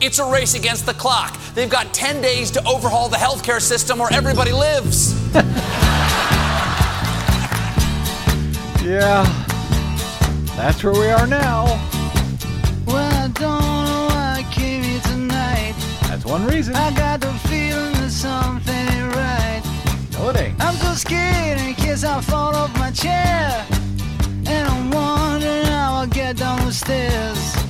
It's a race against the clock. They've got 10 days to overhaul the healthcare system where everybody lives. Yeah, that's where we are now. Well, I don't know why I came here tonight. That's one reason. I got the feeling that something ain't right. No, it ain't. I'm so scared in case I fall off my chair. And I'm wondering how I'll get down the stairs.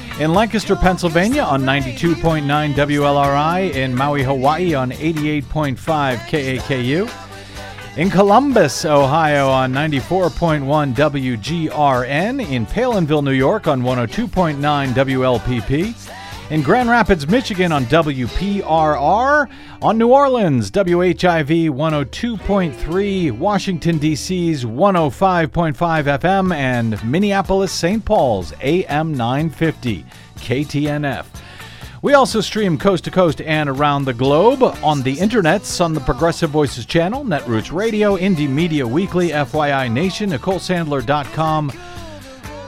In Lancaster, Pennsylvania on 92.9 WLRI. In Maui, Hawaii on 88.5 KAKU. In Columbus, Ohio on 94.1 WGRN. In Palenville, New York on 102.9 WLPP. In Grand Rapids, Michigan on WPRR. On New Orleans, WHIV 102.3. Washington, D.C.'s 105.5 FM. And Minneapolis, St. Paul's AM 950 KTNF. We also stream coast to coast and around the globe on the internets on the Progressive Voices channel, Netroots Radio, Indie Media Weekly, FYI Nation, NicoleSandler.com,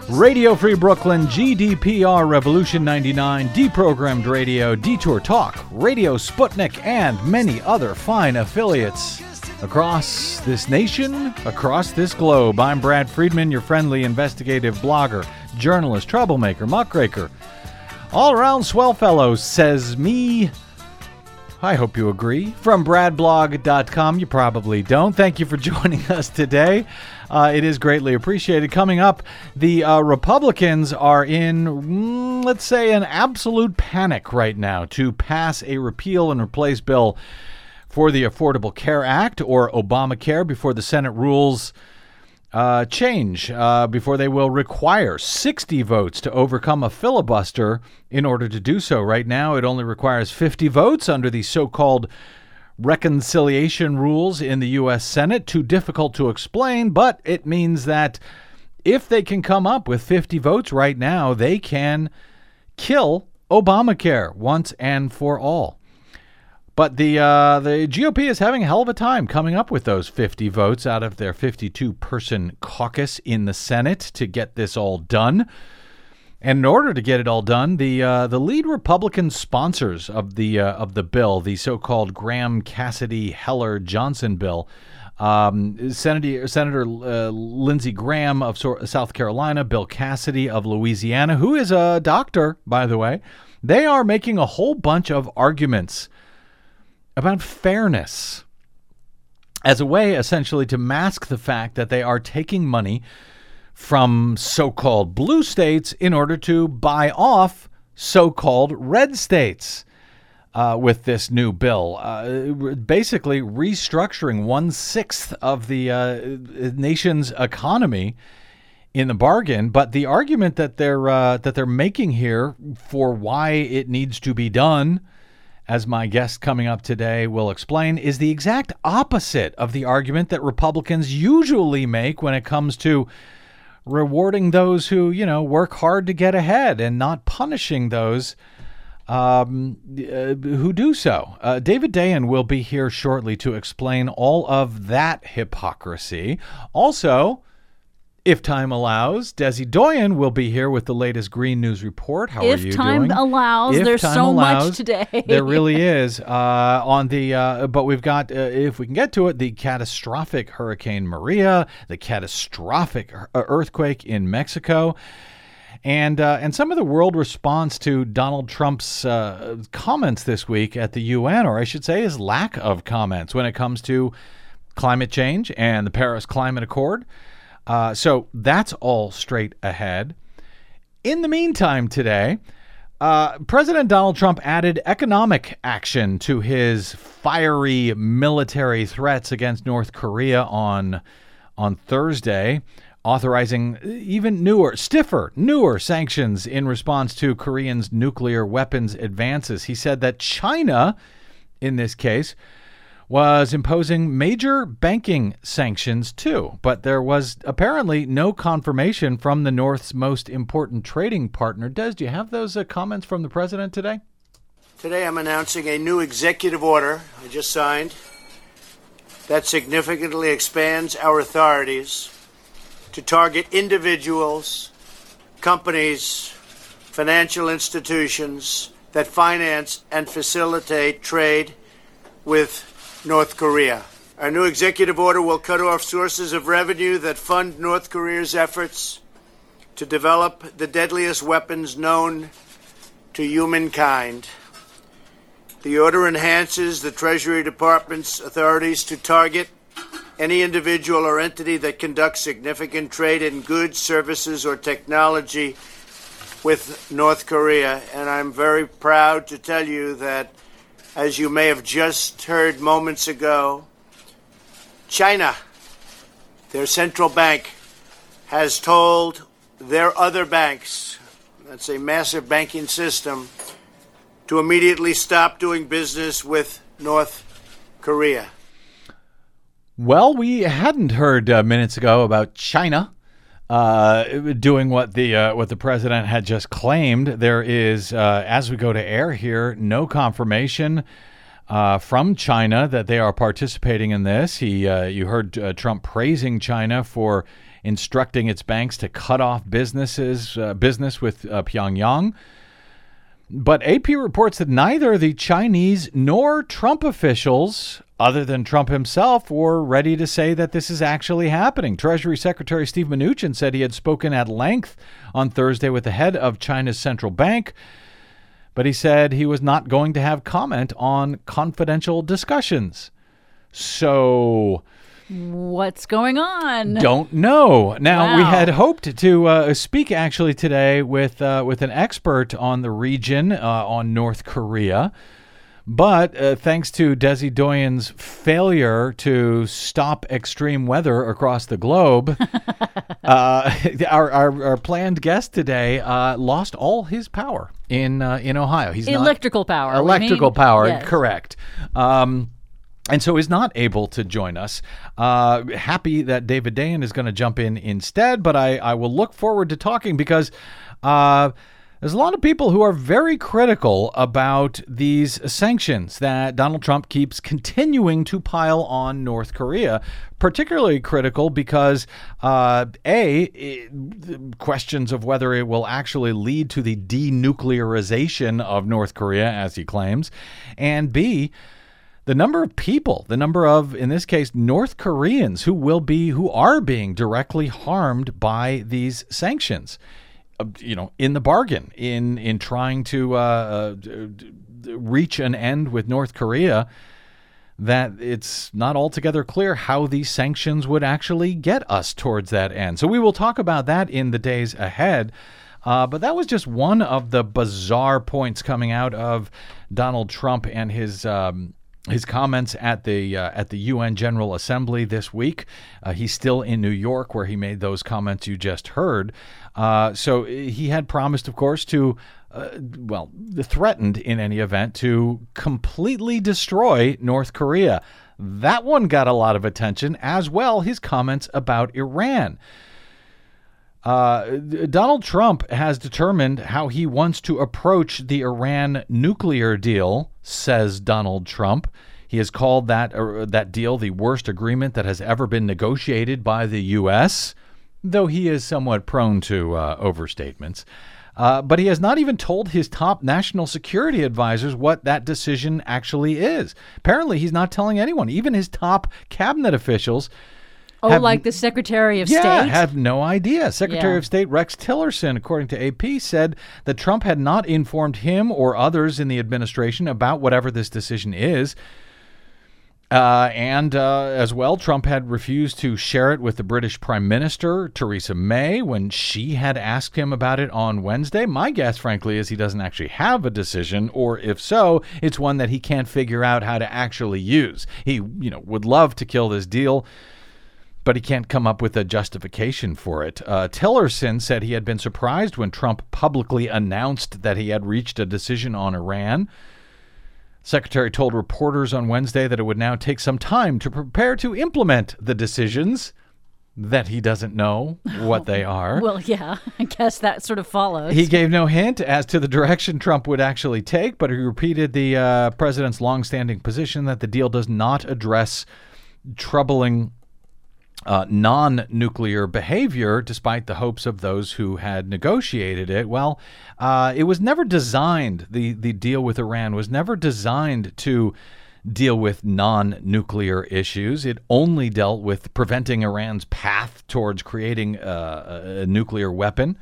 Radio Free Brooklyn, GDPR Revolution 99, Deprogrammed Radio, Detour Talk, Radio Sputnik, and many other fine affiliates across this nation, across this globe. I'm Brad Friedman, your friendly investigative blogger, journalist, troublemaker, muckraker. All around swell fellow, says me. I hope you agree. From bradblog.com, you probably don't. Thank you for joining us today. Uh, it is greatly appreciated. Coming up, the uh, Republicans are in, mm, let's say, an absolute panic right now to pass a repeal and replace bill for the Affordable Care Act or Obamacare before the Senate rules uh, change uh, before they will require 60 votes to overcome a filibuster in order to do so. Right now, it only requires 50 votes under the so called reconciliation rules in the U.S. Senate. Too difficult to explain, but it means that if they can come up with 50 votes right now, they can kill Obamacare once and for all. But the uh, the GOP is having a hell of a time coming up with those 50 votes out of their 52 person caucus in the Senate to get this all done. And in order to get it all done, the uh, the lead Republican sponsors of the uh, of the bill, the so-called Graham Cassidy Heller Johnson bill, um, Senator Senator uh, Lindsey Graham of South Carolina, Bill Cassidy of Louisiana, who is a doctor, by the way, they are making a whole bunch of arguments about fairness as a way essentially to mask the fact that they are taking money from so called blue states in order to buy off so called red states. Uh, with this new bill, uh, basically restructuring one sixth of the uh, nation's economy in the bargain. But the argument that they're uh, that they're making here for why it needs to be done as my guest coming up today will explain, is the exact opposite of the argument that Republicans usually make when it comes to rewarding those who, you know, work hard to get ahead and not punishing those um, uh, who do so. Uh, David Dayen will be here shortly to explain all of that hypocrisy. Also, if time allows, Desi Doyen will be here with the latest Green News Report. How if are you time doing? allows, If there's time so allows, much today. there really is. Uh, on the uh, but we've got uh, if we can get to it, the catastrophic Hurricane Maria, the catastrophic uh, earthquake in Mexico. And uh, and some of the world response to Donald Trump's uh, comments this week at the UN, or I should say, his lack of comments when it comes to climate change and the Paris Climate Accord. Uh, so that's all straight ahead. In the meantime, today, uh, President Donald Trump added economic action to his fiery military threats against North Korea on on Thursday, authorizing even newer, stiffer, newer sanctions in response to Koreans' nuclear weapons advances. He said that China, in this case, was imposing major banking sanctions too. But there was apparently no confirmation from the North's most important trading partner. Des, do you have those uh, comments from the president today? Today I'm announcing a new executive order I just signed that significantly expands our authorities to target individuals, companies, financial institutions that finance and facilitate trade with North Korea. Our new executive order will cut off sources of revenue that fund North Korea's efforts to develop the deadliest weapons known to humankind. The order enhances the Treasury Department's authorities to target any individual or entity that conducts significant trade in goods, services, or technology with North Korea. And I'm very proud to tell you that as you may have just heard moments ago, China, their central bank, has told their other banks, that's a massive banking system, to immediately stop doing business with North Korea. Well, we hadn't heard uh, minutes ago about China uh, doing what the uh, what the president had just claimed. There is, uh, as we go to air here, no confirmation uh, from China that they are participating in this. He, uh, you heard Trump praising China for instructing its banks to cut off businesses business with Pyongyang. But AP reports that neither the Chinese nor Trump officials other than Trump himself, were ready to say that this is actually happening. Treasury Secretary Steve Mnuchin said he had spoken at length on Thursday with the head of China's central bank, but he said he was not going to have comment on confidential discussions. So. What's going on? Don't know. Now wow. we had hoped to uh, speak actually today with uh, with an expert on the region uh, on North Korea. But uh, thanks to Desi Doyen's failure to stop extreme weather across the globe, uh, our, our, our, planned guest today uh, lost all his power in uh, in Ohio. He's electrical power. Electrical power, yes. correct. Um, and so is not able to join us. Uh, happy that David Dayen is going to jump in instead, but I, I will look forward to talking because uh, there's a lot of people who are very critical about these sanctions that Donald Trump keeps continuing to pile on North Korea. Particularly critical because, uh, A, it, questions of whether it will actually lead to the denuclearization of North Korea, as he claims, and B, the number of people, the number of, in this case, North Koreans who will be, who are being directly harmed by these sanctions. Uh, you know, in the bargain, in in trying to uh, uh, reach an end with North Korea, that it's not altogether clear how these sanctions would actually get us towards that end. So we will talk about that in the days ahead. Uh, but that was just one of the bizarre points coming out of Donald Trump and his um, his comments at the uh, at the UN General Assembly this week. Uh, he's still in New York, where he made those comments you just heard. Uh, so he had promised, of course, to. Uh, well, threatened in any event to completely destroy North Korea. That one got a lot of attention, as well his comments about Iran. Uh, Donald Trump has determined how he wants to approach the Iran nuclear deal, says Donald Trump. He has called that uh, that deal the worst agreement that has ever been negotiated by the U.S., though he is somewhat prone to uh, overstatements. Uh, but he has not even told his top national security advisors what that decision actually is. Apparently, he's not telling anyone, even his top cabinet officials. Oh, have, like the Secretary of yeah, State? Yeah, have no idea. Secretary yeah. of State Rex Tillerson, according to AP, said that Trump had not informed him or others in the administration about whatever this decision is. Uh, and uh, as well, Trump had refused to share it with the British Prime Minister, Theresa May, when she had asked him about it on Wednesday. My guess, frankly, is he doesn't actually have a decision, or if so, it's one that he can't figure out how to actually use. He, you know, would love to kill this deal but he can't come up with a justification for it. Uh, Tillerson said he had been surprised when Trump publicly announced that he had reached a decision on Iran. Secretary told reporters on Wednesday that it would now take some time to prepare to implement the decisions that he doesn't know what they are. Well, yeah, I guess that sort of follows. He gave no hint as to the direction Trump would actually take, but he repeated the uh, president's longstanding position that the deal does not address troubling uh, non nuclear behavior, despite the hopes of those who had negotiated it. Well, uh, it was never designed, the, the deal with Iran was never designed to deal with non nuclear issues. It only dealt with preventing Iran's path towards creating a, a nuclear weapon.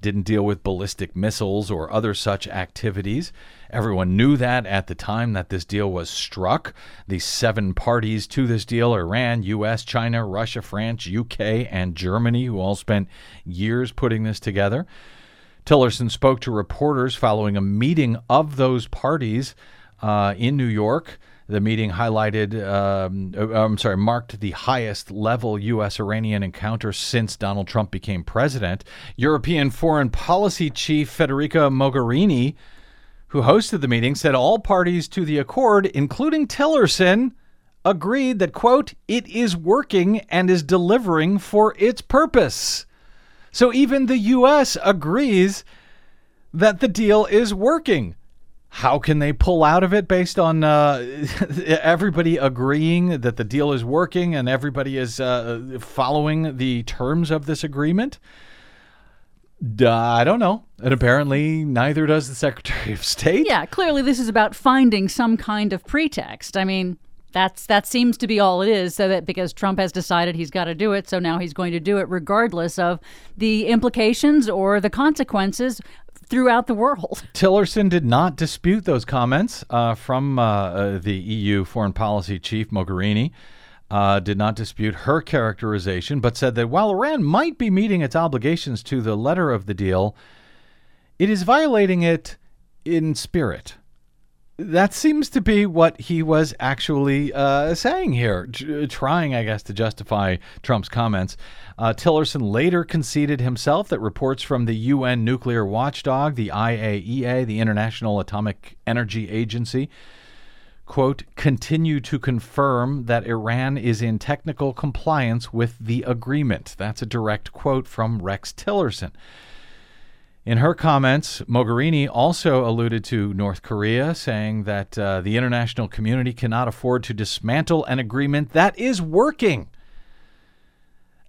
Didn't deal with ballistic missiles or other such activities. Everyone knew that at the time that this deal was struck. The seven parties to this deal Iran, US, China, Russia, France, UK, and Germany, who all spent years putting this together. Tillerson spoke to reporters following a meeting of those parties uh, in New York. The meeting highlighted, um, uh, I'm sorry, marked the highest level U.S. Iranian encounter since Donald Trump became president. European Foreign Policy Chief Federica Mogherini, who hosted the meeting, said all parties to the accord, including Tillerson, agreed that, quote, it is working and is delivering for its purpose. So even the U.S. agrees that the deal is working. How can they pull out of it based on uh, everybody agreeing that the deal is working and everybody is uh, following the terms of this agreement? I don't know. And apparently, neither does the Secretary of State. Yeah, clearly, this is about finding some kind of pretext. I mean, that's that seems to be all it is. So that because Trump has decided he's got to do it, so now he's going to do it regardless of the implications or the consequences throughout the world. Tillerson did not dispute those comments uh, from uh, uh, the EU foreign policy chief Mogherini. Uh, did not dispute her characterization, but said that while Iran might be meeting its obligations to the letter of the deal, it is violating it in spirit that seems to be what he was actually uh, saying here, trying, I guess, to justify Trump's comments. Uh, Tillerson later conceded himself that reports from the UN nuclear watchdog, the IAEA, the International Atomic Energy Agency, quote, continue to confirm that Iran is in technical compliance with the agreement. That's a direct quote from Rex Tillerson. In her comments, Mogherini also alluded to North Korea, saying that uh, the international community cannot afford to dismantle an agreement that is working.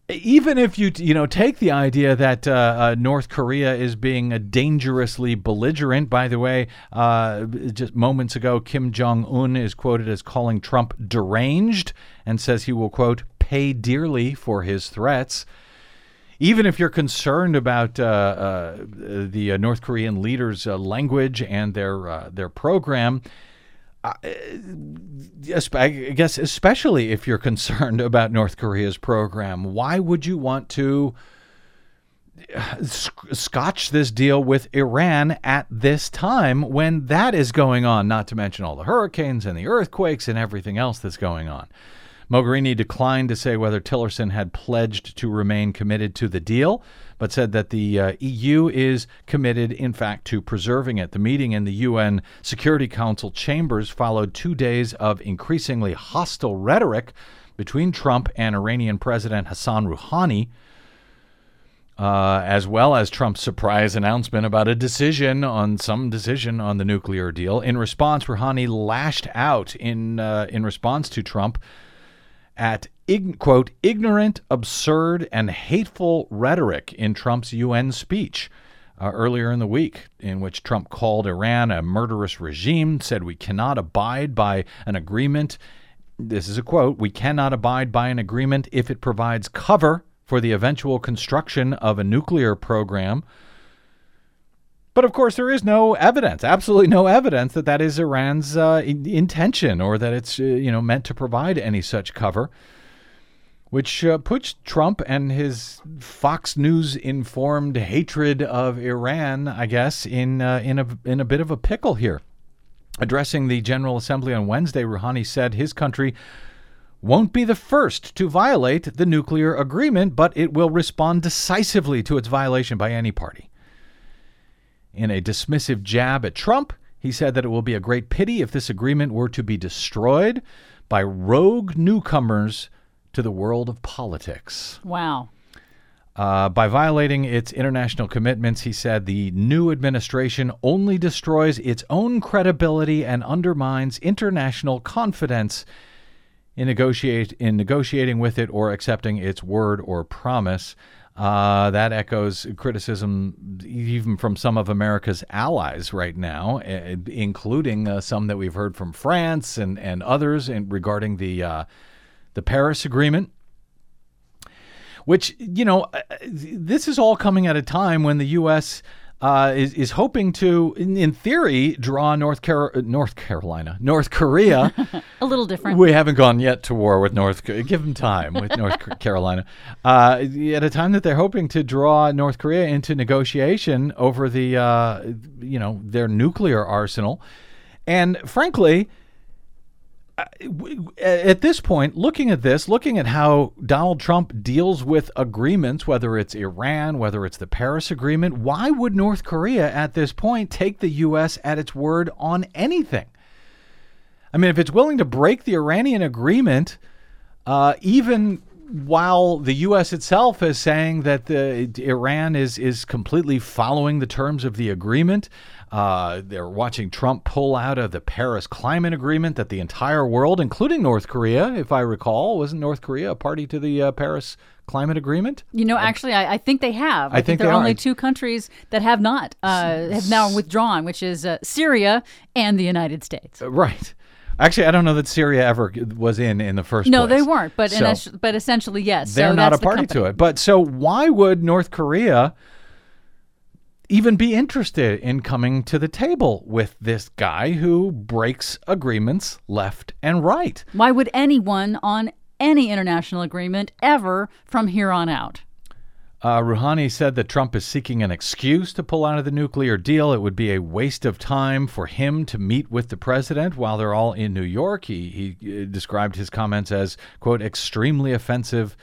Even if you you know take the idea that uh, uh, North Korea is being dangerously belligerent, by the way, uh, just moments ago, Kim Jong Un is quoted as calling Trump deranged and says he will quote pay dearly for his threats even if you're concerned about uh, uh, the uh, North Korean leaders' uh, language and their uh, their program, I guess especially if you're concerned about North Korea's program, why would you want to? scotch this deal with Iran at this time when that is going on, not to mention all the hurricanes and the earthquakes and everything else that's going on. Mogherini declined to say whether Tillerson had pledged to remain committed to the deal, but said that the uh, EU is committed, in fact, to preserving it. The meeting in the UN Security Council chambers followed two days of increasingly hostile rhetoric between Trump and Iranian President Hassan Rouhani. Uh, as well as Trump's surprise announcement about a decision on some decision on the nuclear deal. In response, Rouhani lashed out in uh, in response to Trump at quote ignorant, absurd, and hateful rhetoric in Trump's UN speech. Uh, earlier in the week, in which Trump called Iran a murderous regime, said we cannot abide by an agreement. This is a quote We cannot abide by an agreement if it provides cover for the eventual construction of a nuclear program. But of course, there is no evidence, absolutely no evidence that that is Iran's uh, in- intention or that it's uh, you know meant to provide any such cover, which uh, puts Trump and his Fox News informed hatred of Iran, I guess, in uh, in a in a bit of a pickle here. Addressing the General Assembly on Wednesday, Rouhani said his country won't be the first to violate the nuclear agreement, but it will respond decisively to its violation by any party. In a dismissive jab at Trump, He said that it will be a great pity if this agreement were to be destroyed by rogue newcomers to the world of politics. Wow. Uh, by violating its international commitments, he said the new administration only destroys its own credibility and undermines international confidence in negotiate in negotiating with it or accepting its word or promise. Uh, that echoes criticism even from some of America's allies right now, uh, including uh, some that we've heard from France and, and others in, regarding the uh, the Paris Agreement which you know uh, this is all coming at a time when the U.S. Uh, is is hoping to, in, in theory, draw North Car- North Carolina, North Korea. A little different. we haven't gone yet to war with North. Korea. Give them time with North Carolina. Uh, at a time that they're hoping to draw North Korea into negotiation over the, uh, you know, their nuclear arsenal, and frankly at this point, looking at this, looking at how Donald Trump deals with agreements, whether it's Iran, whether it's the Paris Agreement, why would North Korea at this point take the U.S. at its word on anything? I mean, if it's willing to break the Iranian agreement, uh, even while the U.S. itself is saying that the, Iran is is completely following the terms of the agreement, uh, they're watching Trump pull out of the Paris Climate Agreement that the entire world, including North Korea, if I recall, wasn't North Korea a party to the uh, Paris Climate Agreement? You know, actually, I, I think they have. I, I think, there are only two countries that have not uh, have now withdrawn, which is uh, Syria and the United States. Uh, right. Actually, I don't know that Syria ever was in in the first no, place. they weren't. But so es- but essentially, yes. They're so not a the party to it. But so why would North Korea even be interested in coming to the table with this guy who breaks agreements left and right? Why would anyone on any international agreement ever from here on out? Uh, Rouhani said that Trump is seeking an excuse to pull out of the nuclear deal. It would be a waste of time for him to meet with the president while they're all in New York. He, he uh, described his comments as, quote, extremely offensive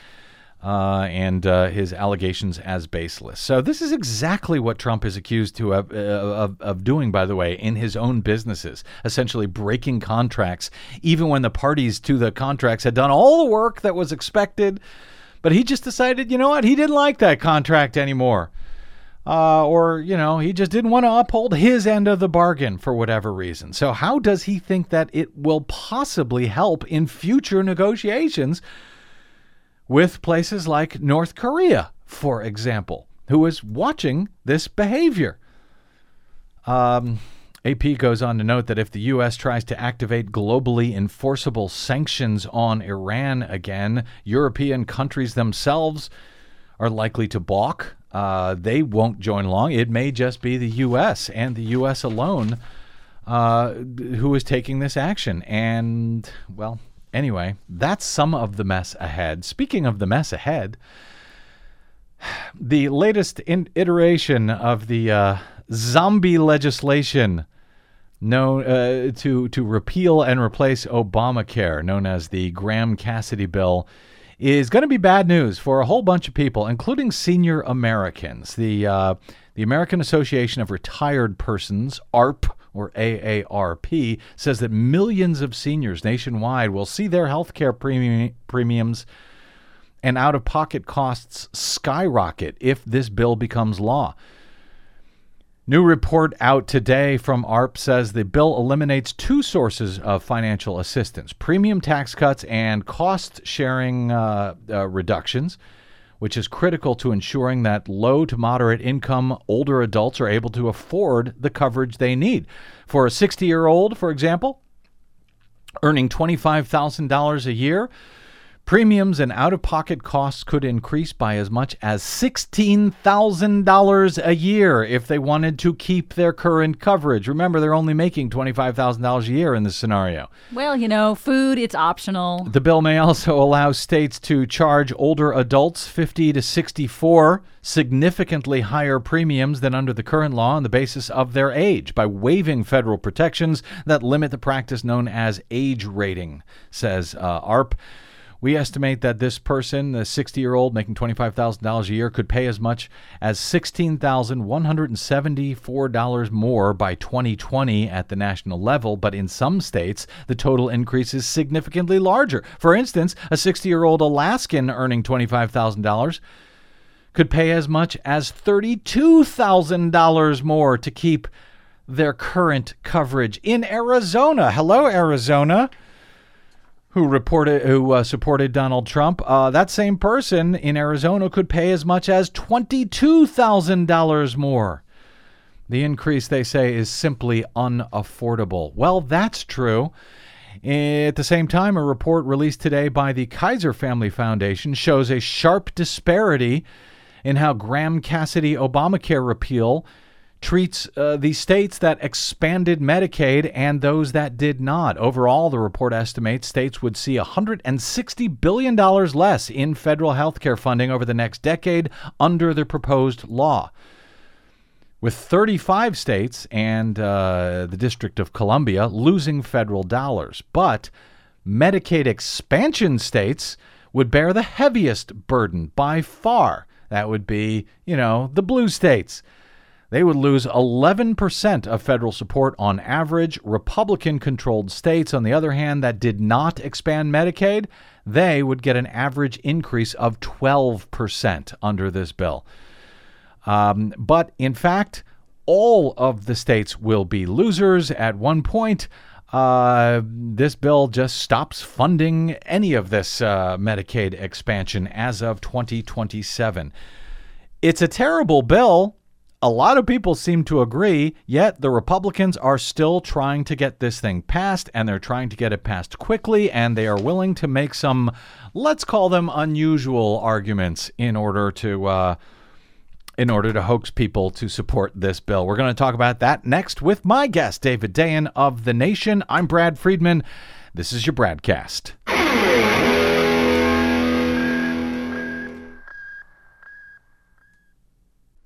uh, and uh, his allegations as baseless. So this is exactly what Trump is accused to uh, of, of doing, by the way, in his own businesses, essentially breaking contracts, even when the parties to the contracts had done all the work that was expected. But he just decided, you know what, he didn't like that contract anymore. Uh, or, you know, he just didn't want to uphold his end of the bargain for whatever reason. So, how does he think that it will possibly help in future negotiations with places like North Korea, for example, who is watching this behavior? Um, AP goes on to note that if the U.S. tries to activate globally enforceable sanctions on Iran again, European countries themselves are likely to balk. Uh, they won't join along. It may just be the U.S. and the U.S. alone uh, who is taking this action. And, well, anyway, that's some of the mess ahead. Speaking of the mess ahead, the latest in- iteration of the uh, zombie legislation known uh, to to repeal and replace Obamacare, known as the Graham Cassidy bill, is going to be bad news for a whole bunch of people, including senior Americans. The uh, the American Association of Retired Persons, ARP or AARP, says that millions of seniors nationwide will see their health care premium, premiums and out of pocket costs skyrocket if this bill becomes law. New report out today from ARP says the bill eliminates two sources of financial assistance premium tax cuts and cost sharing uh, uh, reductions, which is critical to ensuring that low to moderate income older adults are able to afford the coverage they need. For a 60 year old, for example, earning $25,000 a year, Premiums and out of pocket costs could increase by as much as $16,000 a year if they wanted to keep their current coverage. Remember, they're only making $25,000 a year in this scenario. Well, you know, food, it's optional. The bill may also allow states to charge older adults 50 to 64 significantly higher premiums than under the current law on the basis of their age by waiving federal protections that limit the practice known as age rating, says uh, ARP. We estimate that this person, the 60 year old making $25,000 a year, could pay as much as $16,174 more by 2020 at the national level. But in some states, the total increase is significantly larger. For instance, a 60 year old Alaskan earning $25,000 could pay as much as $32,000 more to keep their current coverage in Arizona. Hello, Arizona who reported who uh, supported Donald Trump, uh, that same person in Arizona could pay as much as twenty-two thousand dollars more. The increase, they say, is simply unaffordable. Well, that's true. At the same time, a report released today by the Kaiser Family Foundation shows a sharp disparity in how Graham Cassidy Obamacare repeal treats uh, the states that expanded Medicaid and those that did not. Overall, the report estimates states would see $160 billion less in federal health care funding over the next decade under the proposed law. With 35 states and uh, the District of Columbia losing federal dollars. But Medicaid expansion states would bear the heaviest burden by far. That would be, you know, the blue states they would lose 11% of federal support on average. Republican controlled states, on the other hand, that did not expand Medicaid, they would get an average increase of 12% under this bill. Um, but in fact, all of the states will be losers. At one point, uh, this bill just stops funding any of this uh, Medicaid expansion as of 2027. It's a terrible bill a lot of people seem to agree, yet the Republicans are still trying to get this thing passed, and they're trying to get it passed quickly, and they are willing to make some, let's call them unusual arguments in order to. Uh, in order to hoax people to support this bill. We're going to talk about that next with my guest, David Dayen of The Nation. I'm Brad Friedman. This is your BradCast.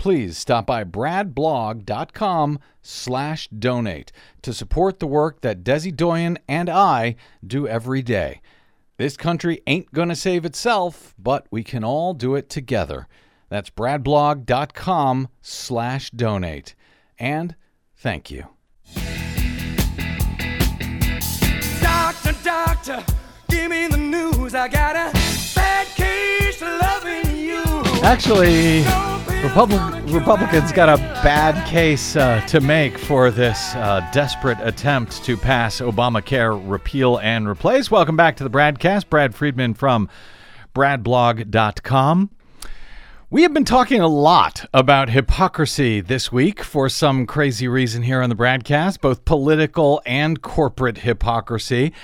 please stop by bradblog.com slash donate to support the work that Desi Doyen and I do every day. This country ain't to save itself, but we can all do it together. That's bradblog.com slash donate. And thank you. Doctor, doctor, give me the news. I got a bad case of loving you. Actually... Republic, Republicans got a bad case uh, to make for this uh, desperate attempt to pass Obamacare repeal and replace. Welcome back to the BradCast. Brad Friedman from bradblog.com. We have been talking a lot about hypocrisy this week for some crazy reason here on the BradCast, both political and corporate hypocrisy.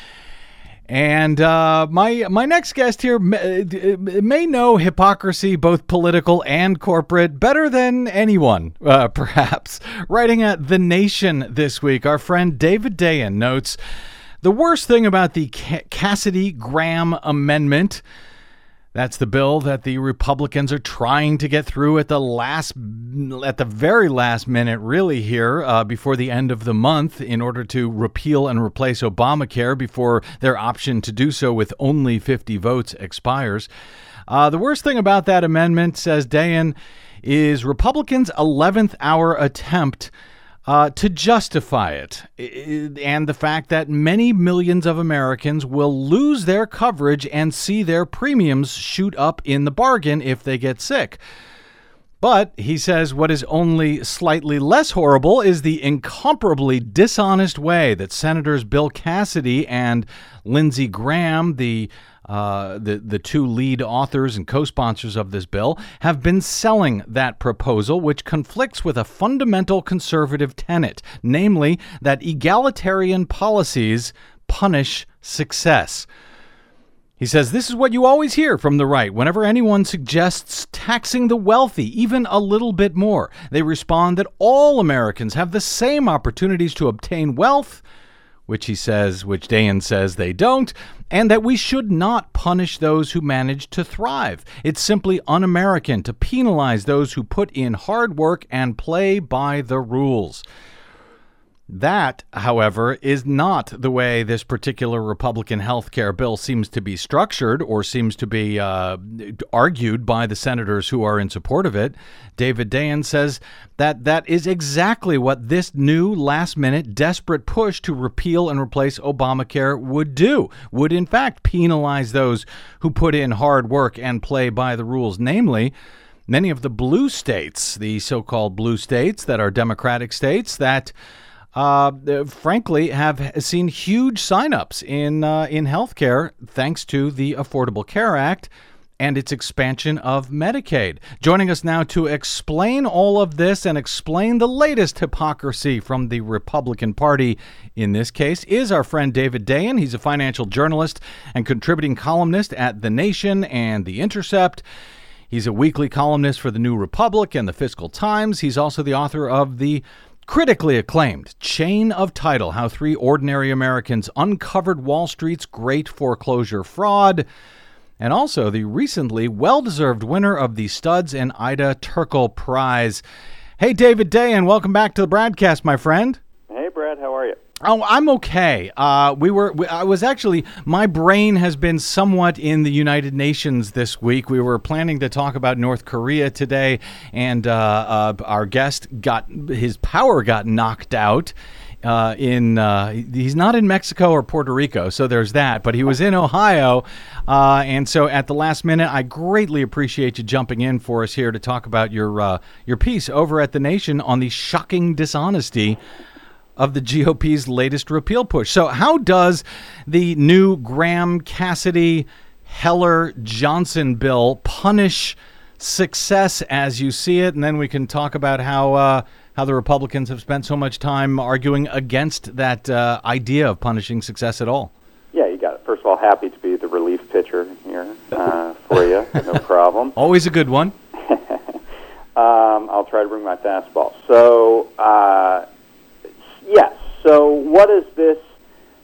And uh, my my next guest here may, may, know hypocrisy, both political and corporate, better than anyone, uh, perhaps. Writing at The Nation this week, our friend David Dayen notes the worst thing about the Cassidy Graham Amendment that's the bill that the Republicans are trying to get through at the last, at the very last minute, really here uh, before the end of the month, in order to repeal and replace Obamacare before their option to do so with only 50 votes expires. Uh, the worst thing about that amendment, says Dayen, is Republicans' 11th hour attempt uh, to justify it and the fact that many millions of Americans will lose their coverage and see their premiums shoot up in the bargain if they get sick. But he says what is only slightly less horrible is the incomparably dishonest way that Senators Bill Cassidy and Lindsey Graham, the uh, the, the two lead authors and co sponsors of this bill, have been selling that proposal, which conflicts with a fundamental conservative tenet, namely that egalitarian policies punish success. He says this is what you always hear from the right. Whenever anyone suggests taxing the wealthy even a little bit more, they respond that all Americans have the same opportunities to obtain wealth, which he says, which Dayen says they don't, and that we should not punish those who manage to thrive. It's simply un American to penalize those who put in hard work and play by the rules. That, however, is not the way this particular Republican health care bill seems to be structured or seems to be uh, argued by the senators who are in support of it. David Dayen says that that is exactly what this new last minute desperate push to repeal and replace Obamacare would do, would in fact penalize those who put in hard work and play by the rules, namely, many of the blue states, the so called blue states that are Democratic states that uh, frankly, have seen huge signups in uh, in healthcare thanks to the Affordable Care Act and its expansion of Medicaid. Joining us now to explain all of this and explain the latest hypocrisy from the Republican Party in this case is our friend David Dayen. He's a financial journalist and contributing columnist at The Nation and The Intercept. He's a weekly columnist for The New Republic and The Fiscal Times. He's also the author of the Critically acclaimed Chain of Title How Three Ordinary Americans Uncovered Wall Street's Great Foreclosure Fraud, and also the recently well deserved winner of the Studs and Ida Terkel Prize. Hey, David Day, and welcome back to the BradCast, my friend. How are you? Oh, I'm okay. Uh, we were. We, I was actually. My brain has been somewhat in the United Nations this week. We were planning to talk about North Korea today, and uh, uh, our guest got his power got knocked out. Uh, in uh, he's not in Mexico or Puerto Rico, so there's that. But he was in Ohio, uh, and so at the last minute, I greatly appreciate you jumping in for us here to talk about your your piece over at the Nation on the shocking dishonesty of the GOP's latest repeal push. So, how does the new Graham Cassidy Heller Johnson bill punish success as you see it? And then we can talk about how. Uh, how the Republicans have spent so much time arguing against that uh, idea of punishing success at all. Yeah, you got it. First of all, happy to be the relief pitcher here uh, for you. No problem. Always a good one. um, I'll try to bring my fastball. So, uh, Yes. So what is this?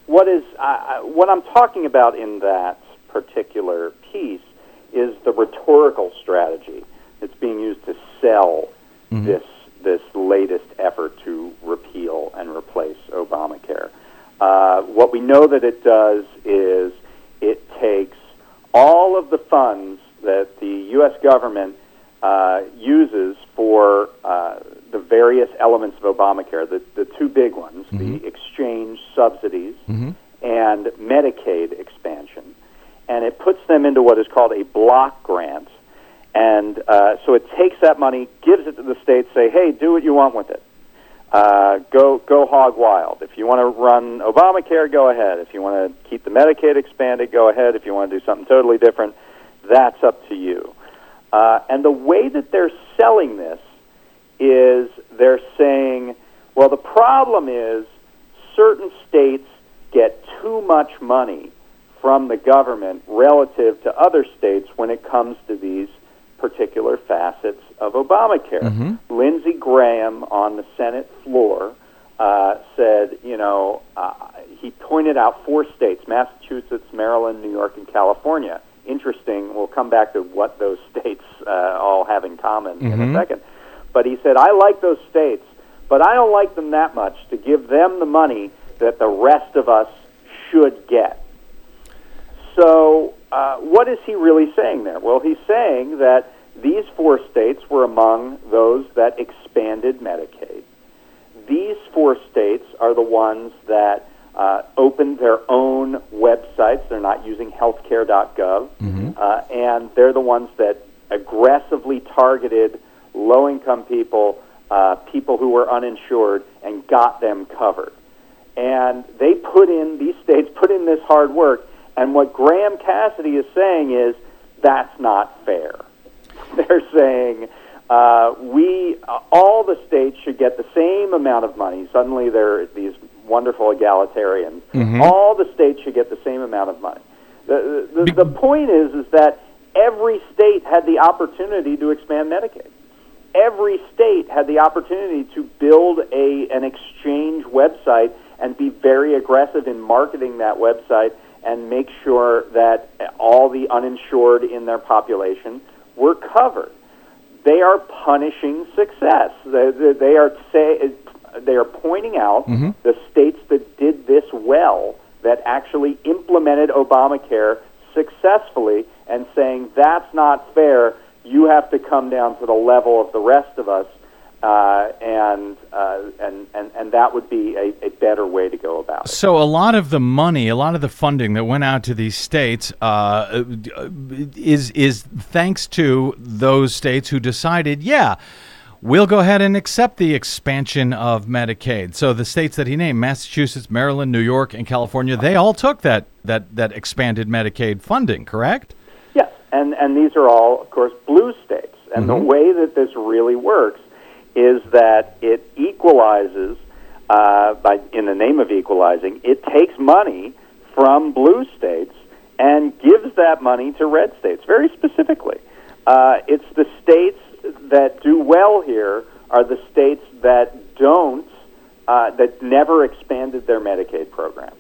What is uh, what I'm talking about in that particular piece is the rhetorical strategy that's being used to sell mm-hmm. this this latest effort to repeal and replace Obamacare. Uh, what we know that it does is it takes all of the funds that the U.S. government uh, uses various elements of Obamacare, the, the two big ones, mm-hmm. the exchange subsidies mm-hmm. and Medicaid expansion. And it puts them into what is called a block grant. And uh, so it takes that money, gives it to the states, say, hey, do what you want with it. Uh, go go hog wild. If you want to run Obamacare, go ahead. If you want to keep the Medicaid expanded, go ahead. If you want to do something totally different, that's up to you. Uh, and the way that they're selling this is they're saying, well, the problem is certain states get too much money from the government relative to other states when it comes to these particular facets of Obamacare. Mm-hmm. Lindsey Graham on the Senate floor uh, said, you know, uh, he pointed out four states Massachusetts, Maryland, New York, and California. Interesting. We'll come back to what those states uh, all have in common mm-hmm. in a mm-hmm. second. But he said, I like those states, but I don't like them that much to give them the money that the rest of us should get. So, uh, what is he really saying there? Well, he's saying that these four states were among those that expanded Medicaid. These four states are the ones that uh, opened their own websites. They're not using healthcare.gov. Mm-hmm. Uh, and they're the ones that aggressively targeted low income people, uh, people who were uninsured, and got them covered. And they put in, these states put in this hard work. And what Graham Cassidy is saying is that's not fair. They're saying uh, we, uh, all the states should get the same amount of money. Suddenly they're these wonderful egalitarians. Mm-hmm. All the states should get the same amount of money. The, the, the point is, is that every state had the opportunity to expand Medicaid. Every state had the opportunity to build a an exchange website and be very aggressive in marketing that website and make sure that all the uninsured in their population were covered. They are punishing success. They, they, they are say, they are pointing out mm-hmm. the states that did this well, that actually implemented Obamacare successfully, and saying that's not fair. You have to come down to the level of the rest of us, uh, and, uh, and and and that would be a, a better way to go about it. So a lot of the money, a lot of the funding that went out to these states uh, is is thanks to those states who decided, yeah, we'll go ahead and accept the expansion of Medicaid. So the states that he named, Massachusetts, Maryland, New York, and California, they all took that that that expanded Medicaid funding, correct? And and these are all, of course, blue states. And the way that this really works is that it equalizes uh, by in the name of equalizing. It takes money from blue states and gives that money to red states very specifically. Uh, it's the states that do well here are the states that don't uh, that never expanded their Medicaid programs.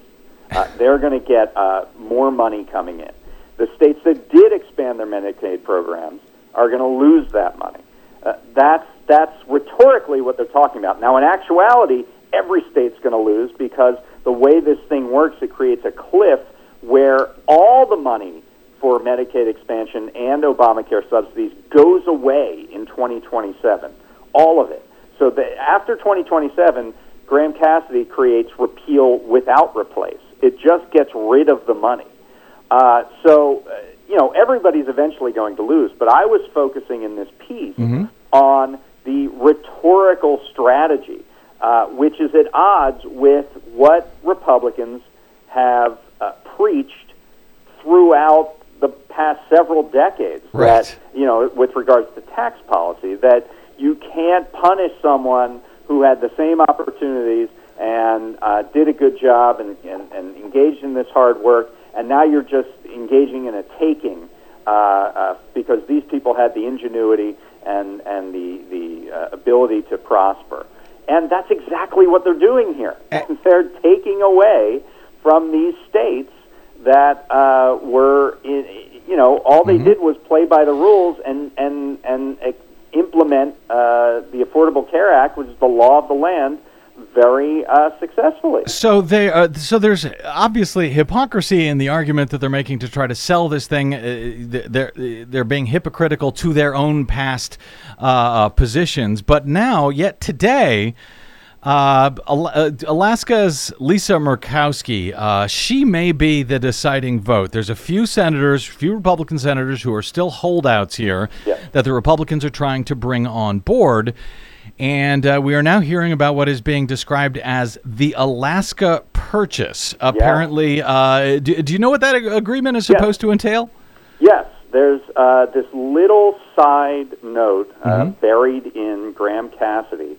Uh, they're going to get uh, more money coming in. The states that did expand their Medicaid programs are going to lose that money. Uh, that's that's rhetorically what they're talking about. Now, in actuality, every state's going to lose because the way this thing works, it creates a cliff where all the money for Medicaid expansion and Obamacare subsidies goes away in 2027. All of it. So the, after 2027, Graham Cassidy creates repeal without replace. It just gets rid of the money. Uh, so, uh, you know, everybody's eventually going to lose. But I was focusing in this piece on the rhetorical strategy, uh, which is at odds with what Republicans have uh, preached throughout the past several decades. Right. That you know, with regards to tax policy, that you can't punish someone who had the same opportunities and uh, did a good job and, and, and engaged in this hard work, and now you're just engaging in a taking uh, uh, because these people had the ingenuity and and the the uh, ability to prosper, and that's exactly what they're doing here. they're taking away from these states that uh, were in, you know all they did was play by the rules and and and uh, implement uh, the Affordable Care Act, which is the law of the land, very uh, successfully. So they uh, so there's obviously hypocrisy in the argument that they're making to try to sell this thing. Uh, they're they're being hypocritical to their own past uh, positions, but now, yet today. Uh, uh, Alaska's Lisa Murkowski, uh, she may be the deciding vote. There's a few senators, few Republican senators who are still holdouts here Yeah. that the Republicans are trying to bring on board. And uh, we are now hearing about what is being described as the Alaska Purchase. Apparently, uh, do, do you know what that agreement is Yeah. supposed to entail? Yes, there's uh, this little side note uh, buried in Graham Cassidy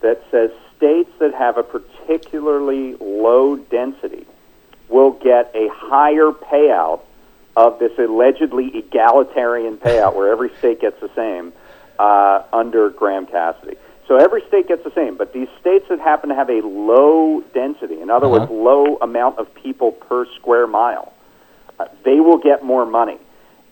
that says states that have a particularly low density will get a higher payout of this allegedly egalitarian payout where every state gets the same uh, under Graham Cassidy. So every state gets the same, but these states that happen to have a low density, in other words, low amount of people per square mile, uh, they will get more money.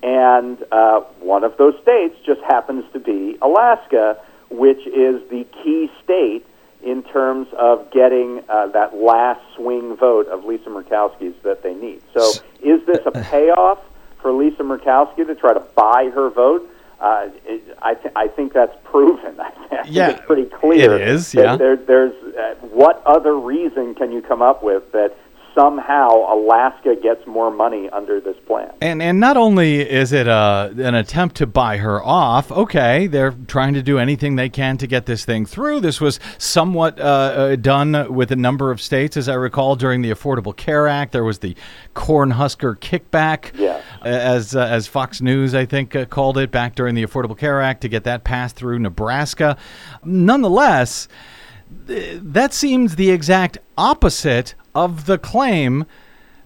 And uh, one of those states just happens to be Alaska, which is the key state in terms of getting uh, that last swing vote of Lisa Murkowski's that they need. So, is this a payoff for Lisa Murkowski to try to buy her vote? Uh, it, I, th- I think that's proven. I think Yeah, it's pretty clear. it is, yeah. There, there's uh, what other reason can you come up with that somehow Alaska gets more money under this plan? And and not only is it uh, an attempt to buy her off, okay, they're trying to do anything they can to get this thing through. This was somewhat uh, uh, done with a number of states, as I recall, during the Affordable Care Act. There was the Cornhusker kickback, Yes. As uh, as Fox News I think uh, called it back during the Affordable Care Act to get that passed through Nebraska. Nonetheless, th- that seems the exact opposite of the claim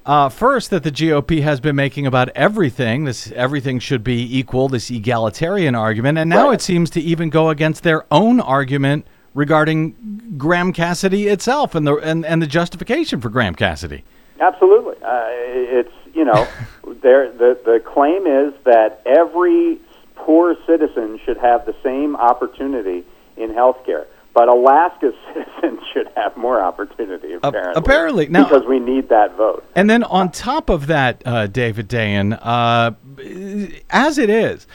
Uh, first, that the GOP has been making about everything. This everything should be equal. This egalitarian argument, and now Right. it seems to even go against their own argument regarding Graham Cassidy itself and the and, and the justification for Graham Cassidy. Absolutely. Uh, it's, you know, there, the, the claim is that every poor citizen should have the same opportunity in health care. But Alaska's citizens should have more opportunity, apparently. apparently. Now- because we need that vote. And then on top of that, uh, David Dayen, uh, as it is,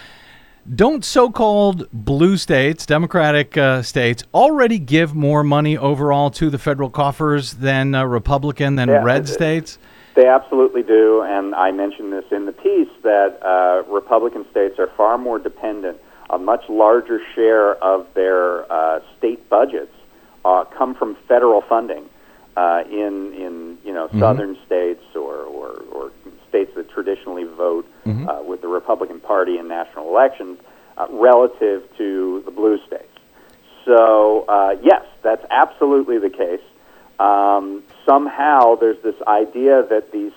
don't so-called blue states, Democratic uh, states, already give more money overall to the federal coffers than uh, Republican than Yeah, red it- states? They absolutely do, and I mentioned this in the piece that uh, Republican states are far more dependent. A much larger share of their uh, state budgets uh, come from federal funding uh, in in you know southern states or, or, or states that traditionally vote uh, with the Republican Party in national elections, uh, relative to the blue states. So uh, yes, that's absolutely the case. Um, somehow there's this idea that these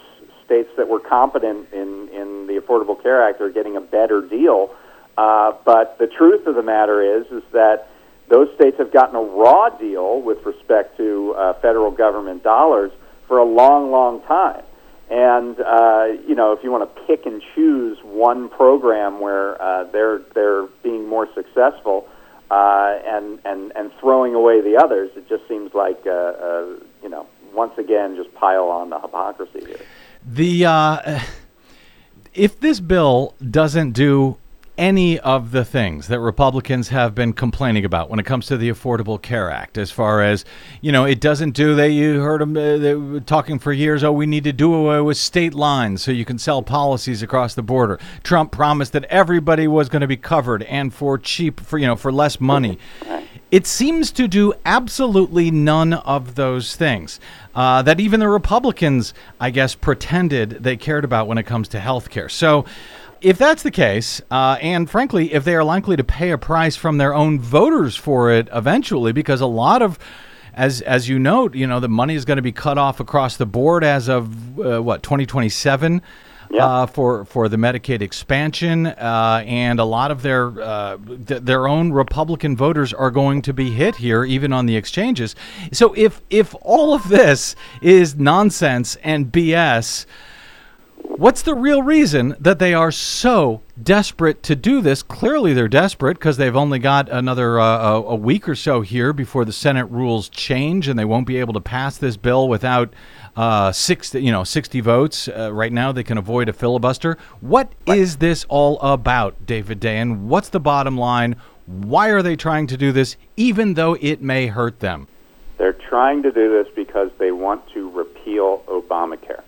states that were competent in, in the Affordable Care Act are getting a better deal. Uh, but the truth of the matter is is that those states have gotten a raw deal with respect to uh, federal government dollars for a long, long time. And uh, you know, if you want to pick and choose one program where uh, they're they're being more successful, uh, and and and throwing away the others, it just seems like uh, uh, you know once again just pile on the hypocrisy here. The uh, if this bill doesn't do any of the things that Republicans have been complaining about when it comes to the Affordable Care Act, as far as you know, it doesn't do. that. you heard them uh, talking for years. Oh, we need to do away with state lines so you can sell policies across the border. Trump promised that everybody was going to be covered and for cheap, for you know, for less money. It seems to do absolutely none of those things uh, that even the Republicans, I guess, pretended they cared about when it comes to health care. So, if that's the case, uh, and frankly, if they are likely to pay a price from their own voters for it eventually, because a lot of as as you note, you know the money is going to be cut off across the board as of uh, what 2027 Yeah. uh, for for the Medicaid expansion, uh, and a lot of their uh, th- their own Republican voters are going to be hit here, even on the exchanges. So if if all of this is nonsense and BS. What's the real reason that they are so desperate to do this? Clearly, they're desperate because they've only got another uh, a, week or so here before the Senate rules change, and they won't be able to pass this bill without uh, six, you know, sixty votes. Uh, right now, they can avoid a filibuster. What is this all about, David Dayen? What's the bottom line? Why are they trying to do this, even though it may hurt them? They're trying to do this because they want to repeal Obamacare.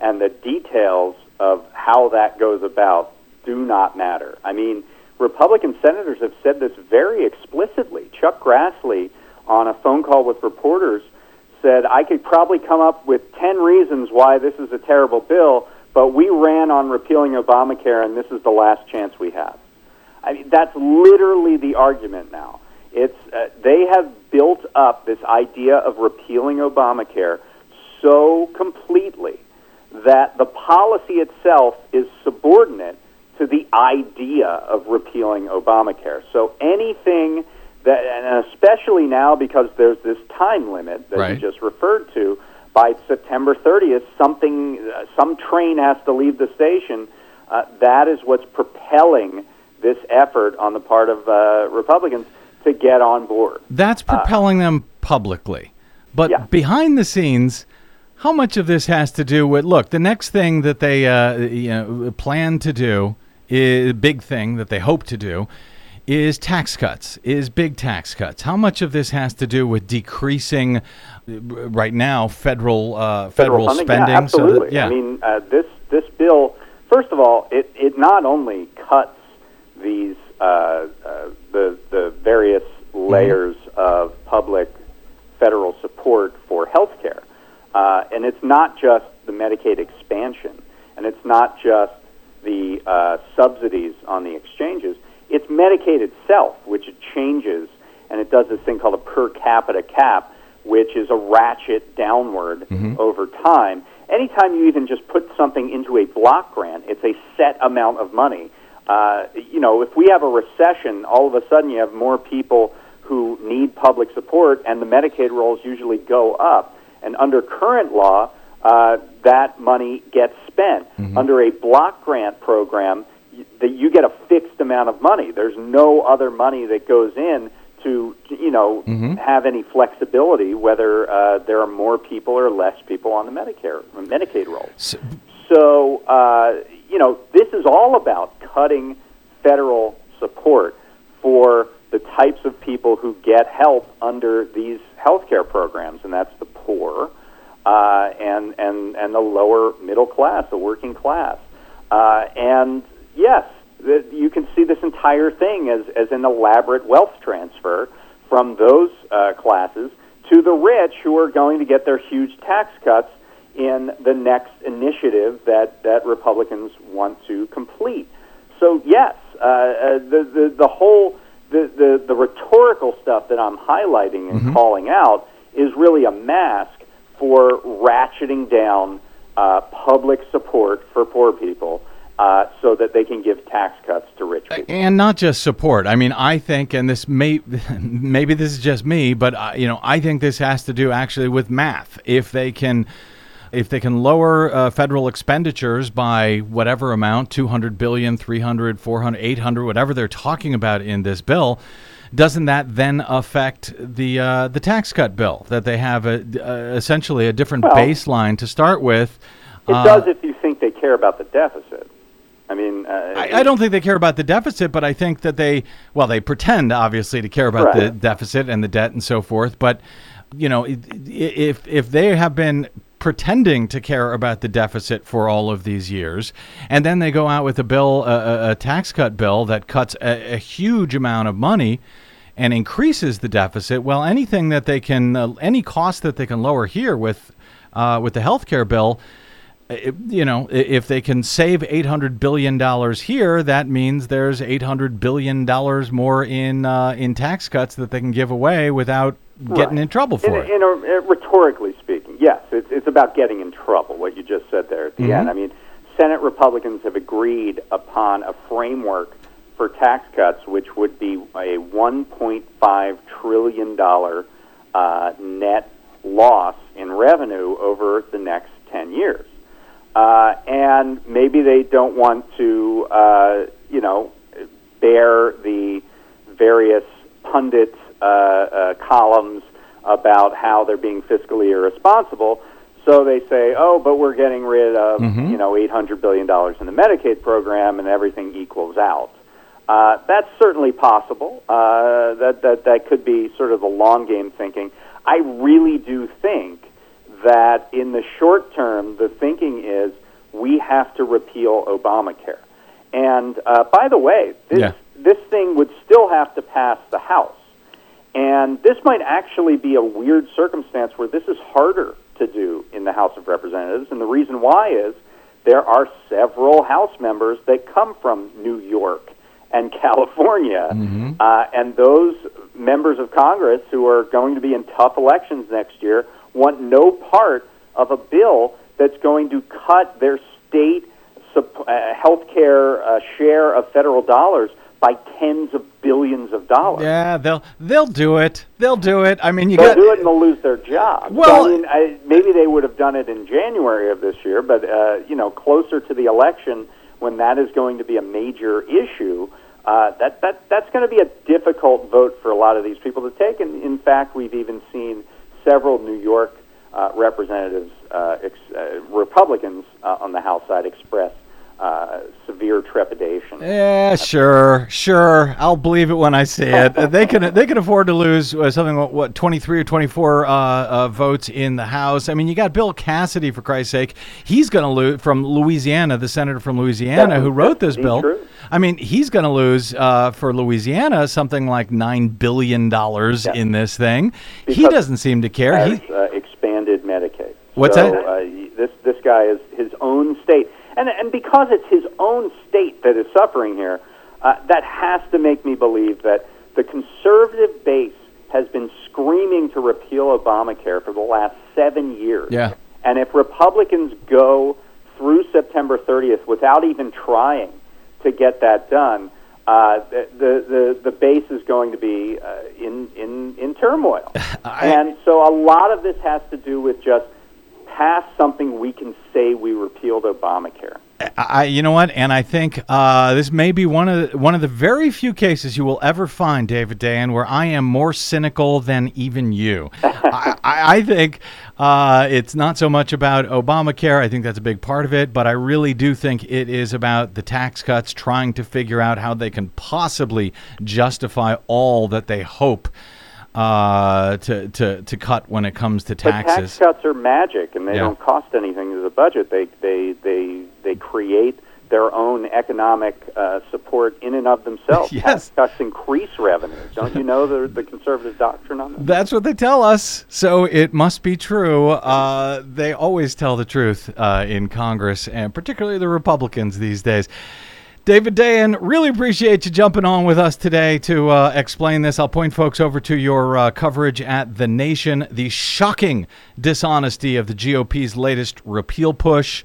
And the details of how that goes about do not matter. I mean, Republican senators have said this very explicitly. Chuck Grassley, on a phone call with reporters, said, I could probably come up with 10 reasons why this is a terrible bill, but we ran on repealing Obamacare, and this is the last chance we have. I mean, that's literally the argument now. It's uh, they have built up this idea of repealing Obamacare so completely that the policy itself is subordinate to the idea of repealing Obamacare. So anything that, and especially now because there's this time limit that Right. you just referred to, by September 30th, something, uh, some train has to leave the station. Uh, that is what's propelling this effort on the part of uh, Republicans to get on board. That's propelling them publicly. But Yeah. behind the scenes, how much of this has to do with look, the next thing that they uh, you know, plan to do is big thing that they hope to do is tax cuts, is big tax cuts. How much of this has to do with decreasing uh, right now federal uh, federal, funding? spending? Yeah, So absolutely. that- yeah. I mean, uh, this this bill. First of all, it, it not only cuts these uh, uh, the the various Mm-hmm. layers of public federal support for health care, uh, and it's not just the Medicaid expansion, and it's not just the uh, subsidies on the exchanges. It's Medicaid itself, which it changes, and it does this thing called a per capita cap, which is a ratchet downward over time. anytime you even just put something into a block grant, it's a set amount of money. Uh, you know, if we have a recession, all of a sudden you have more people who need public support, and the Medicaid rolls usually go up. And under current law, uh, that money gets spent. Under a block grant program, that you get a fixed amount of money. There's no other money that goes in to you know have any flexibility whether uh, there are more people or less people on the Medicare Medicaid rolls. So uh, you know this is all about cutting federal support for the types of people who get help under these healthcare programs, and that's the poor uh, and and and the lower middle class, the working class. Uh, and yes, the, you can see this entire thing as as an elaborate wealth transfer from those uh, classes to the rich, who are going to get their huge tax cuts in the next initiative that that Republicans want to complete. So yes, uh, uh, the, the the whole the, the the rhetorical stuff that I'm highlighting and calling out is really a mask for ratcheting down uh, public support for poor people uh, so that they can give tax cuts to rich people. and not just support. I mean, I think, and this may, maybe this is just me, but uh, you know, I think this has to do actually with math. If they can, if they can lower uh, federal expenditures by whatever amount, 200 billion, 300, 400, 800, whatever they're talking about in this bill, doesn't that then affect the uh, the tax cut bill that they have a, uh, essentially a different Well- baseline to start with? It Uh, does if you think they care about the deficit. I mean, uh, I, I don't think they care about the deficit, but I think that they, well, they pretend obviously to care about the deficit and the debt and so forth. But you know, if if they have been pretending to care about the deficit for all of these years, and then they go out with a bill, a, a, a tax cut bill that cuts a, a huge amount of money and increases the deficit. Well, anything that they can, uh, any cost that they can lower here with uh, with the health care bill i- you know, if they can save eight hundred billion dollars here, that means there's eight hundred billion dollars more in uh, in tax cuts that they can give away without getting Right. in trouble in, for it. in a, uh, rhetorically speaking, yes, it's, it's about getting in trouble. What you just said there at the Mm-hmm. end. I mean, Senate Republicans have agreed upon a framework for tax cuts, which would be a 1.5 trillion dollar uh, net loss in revenue over the next 10 years. Uh, and maybe they don't want to, uh, you know, bear the various pundit uh, uh, columns about how they're being fiscally irresponsible. So they say, "Oh, but we're getting rid of you know 800 billion dollars in the Medicaid program, and everything equals out." Uh, that's certainly possible. Uh, that that that could be sort of the long game thinking. I really do think that in the short term, the thinking is we have to repeal Obamacare. And uh, by the way, this Yeah. this thing would still have to pass the House. And this might actually be a weird circumstance where this is harder to do in the House of Representatives. And the reason why is there are several House members that come from New York and California. Uh, and those members of Congress who are going to be in tough elections next year want no part of a bill that's going to cut their state sup- uh, health care uh, share of federal dollars by tens of billions of dollars. Yeah, they'll they'll do it. They'll do it. I mean, you They'll got do it and they'll lose their job. Well- so, I mean, I, maybe they would have done it in January of this year, but uh, you know, closer to the election, when that is going to be a major issue, uh, that that that's going to be a difficult vote for a lot of these people to take. And in fact, we've even seen several New York uh, representatives, uh, ex- uh, Republicans uh, on the House side, express uh, severe trepidation. Yeah, sure, sure. I'll believe it when I see it. Uh, they can they can afford to lose uh, something what, what twenty three or twenty four uh, uh, votes in the House. I mean, you got Bill Cassidy for Christ's sake. He's going to lose from Louisiana, the senator from Louisiana That- who wrote this bill. true. I mean, he's going to lose uh, for Louisiana something like nine billion dollars Yeah. in this thing. he doesn't seem to care. has He, uh, expanded Medicaid. What's so, that? Uh, this this guy is his own state, and and because it's his own state that is suffering here, uh, that has to make me believe that the conservative base has been screaming to repeal Obamacare for the last seven years. Yeah. And if Republicans go through September 30th without even trying to get that done, uh, the, the the base is going to be uh, in in in turmoil, and so a lot of this has to do with just pass something we can say we repealed Obamacare. I, you know what, and I think uh, this may be one of the, one of the very few cases you will ever find, David Dayen, where I am more cynical than even you. I, I, I think uh, it's not so much about Obamacare. I think that's a big part of it, but I really do think it is about the tax cuts, trying to figure out how they can possibly justify all that they hope uh, to, to, to cut when it comes to But taxes. tax cuts are magic, and they Yeah. don't cost anything to the budget. They they they they create their own economic uh, support in and of themselves. Yes. Tax cuts increase revenue. Don't you know the the conservative doctrine on that? That's what they tell us, so it must be true. Uh, they always tell the truth uh, in Congress, and particularly the Republicans these days. David Dayen, really appreciate you jumping on with us today to uh, explain this. I'll point folks over to your uh, coverage at The Nation, the shocking dishonesty of the GOP's latest repeal push.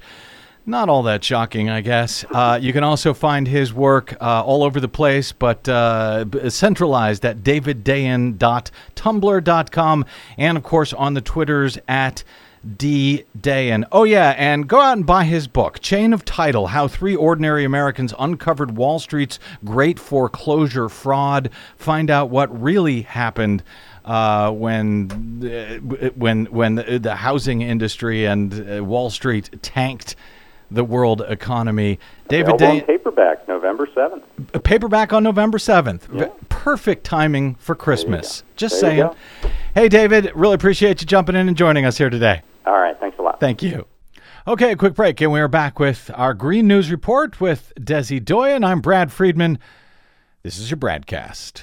Not all that shocking, I guess. Uh, you can also find his work uh, all over the place, but uh, centralized at daviddayen.tumblr.com and, of course, on the Twitters at D. Dayen. Oh, yeah, and go out and buy his book, Chain of Title How Three Ordinary Americans Uncovered Wall Street's Great Foreclosure Fraud. Find out what really happened. Uh, when uh, when when the, the housing industry and uh, Wall Street tanked the world economy. David Day, paperback, November seventh. paperback on November 7th. V- Perfect timing for Christmas. Just There saying. Hey, David, really appreciate you jumping in and joining us here today. All right, thanks a lot. Thank you. Okay, a quick break, and we are back with our Green News Report with Desi Doyen. I'm Brad Friedman. This is your BradCast.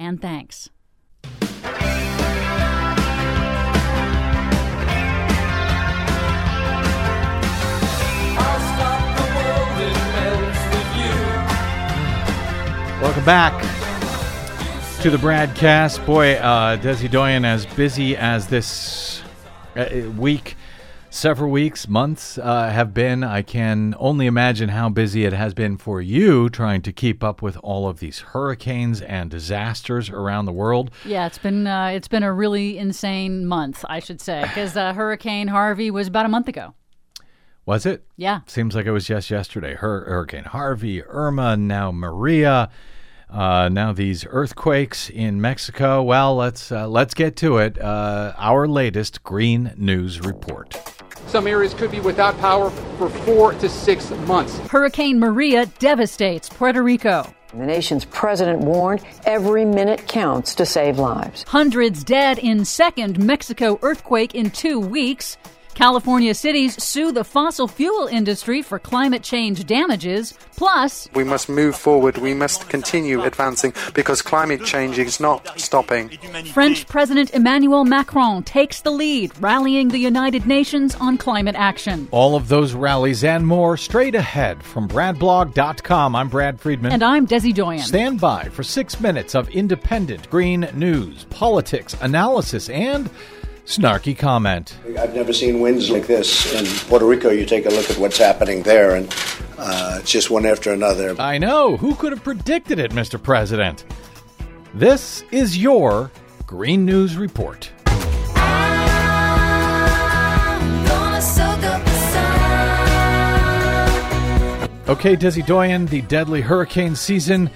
And thanks. Welcome back to the BradCast. Boy, uh, Desi Doyen, as busy as this uh, week, several weeks, months uh, have been, I can only imagine how busy it has been for you trying to keep up with all of these hurricanes and disasters around the world. Yeah, it's been uh, it's been a really insane month, I should say, because uh, Hurricane Harvey was about a month ago. Was it? Yeah. Seems like it was just yesterday. Hur- Hurricane Harvey, Irma, now Maria. Uh, now these earthquakes in Mexico. Well, let's uh, let's get to it. Uh, our latest Green News report. Some areas could be without power for four to six months. Hurricane Maria devastates Puerto Rico. The nation's president warned every minute counts to save lives. Hundreds dead in second Mexico earthquake in two weeks. California cities sue the fossil fuel industry for climate change damages. Plus, We must move forward. We must continue advancing because climate change is not stopping. French President Emmanuel Macron takes the lead, rallying the United Nations on climate action. All of those rallies and more straight ahead from BradBlog.com. I'm Brad Friedman. And I'm Desi Doyen. Stand by for six minutes of independent green news, politics, analysis, and snarky comment. I've never seen winds like this in Puerto Rico. You take a look at what's happening there, and uh, it's just one after another. I know. Who could have predicted it, Mr. President? This is your Green News Report. Okay, Desi Doyen, the deadly hurricane season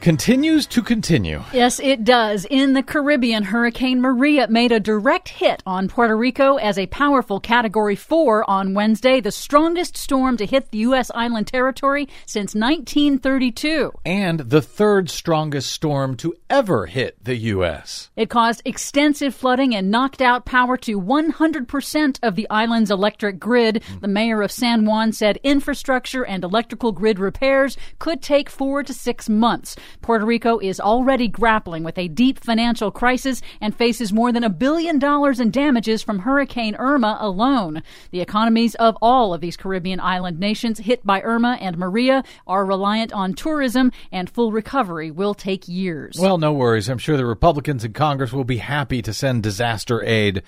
continues to continue. Yes, it does. In the Caribbean, Hurricane Maria made a direct hit on Puerto Rico as a powerful Category 4 on Wednesday, the strongest storm to hit the U.S. island territory since 1932. And the third strongest storm to ever hit the U.S. It caused extensive flooding and knocked out power to 100% of the island's electric grid. The mayor of San Juan said infrastructure and electrical grid repairs could take four to six months. Puerto Rico is already grappling with a deep financial crisis and faces more than a billion dollars in damages from Hurricane Irma alone. The economies of all of these Caribbean island nations hit by Irma and Maria are reliant on tourism, and full recovery will take years. Well, no worries. I'm sure the Republicans in Congress will be happy to send disaster aid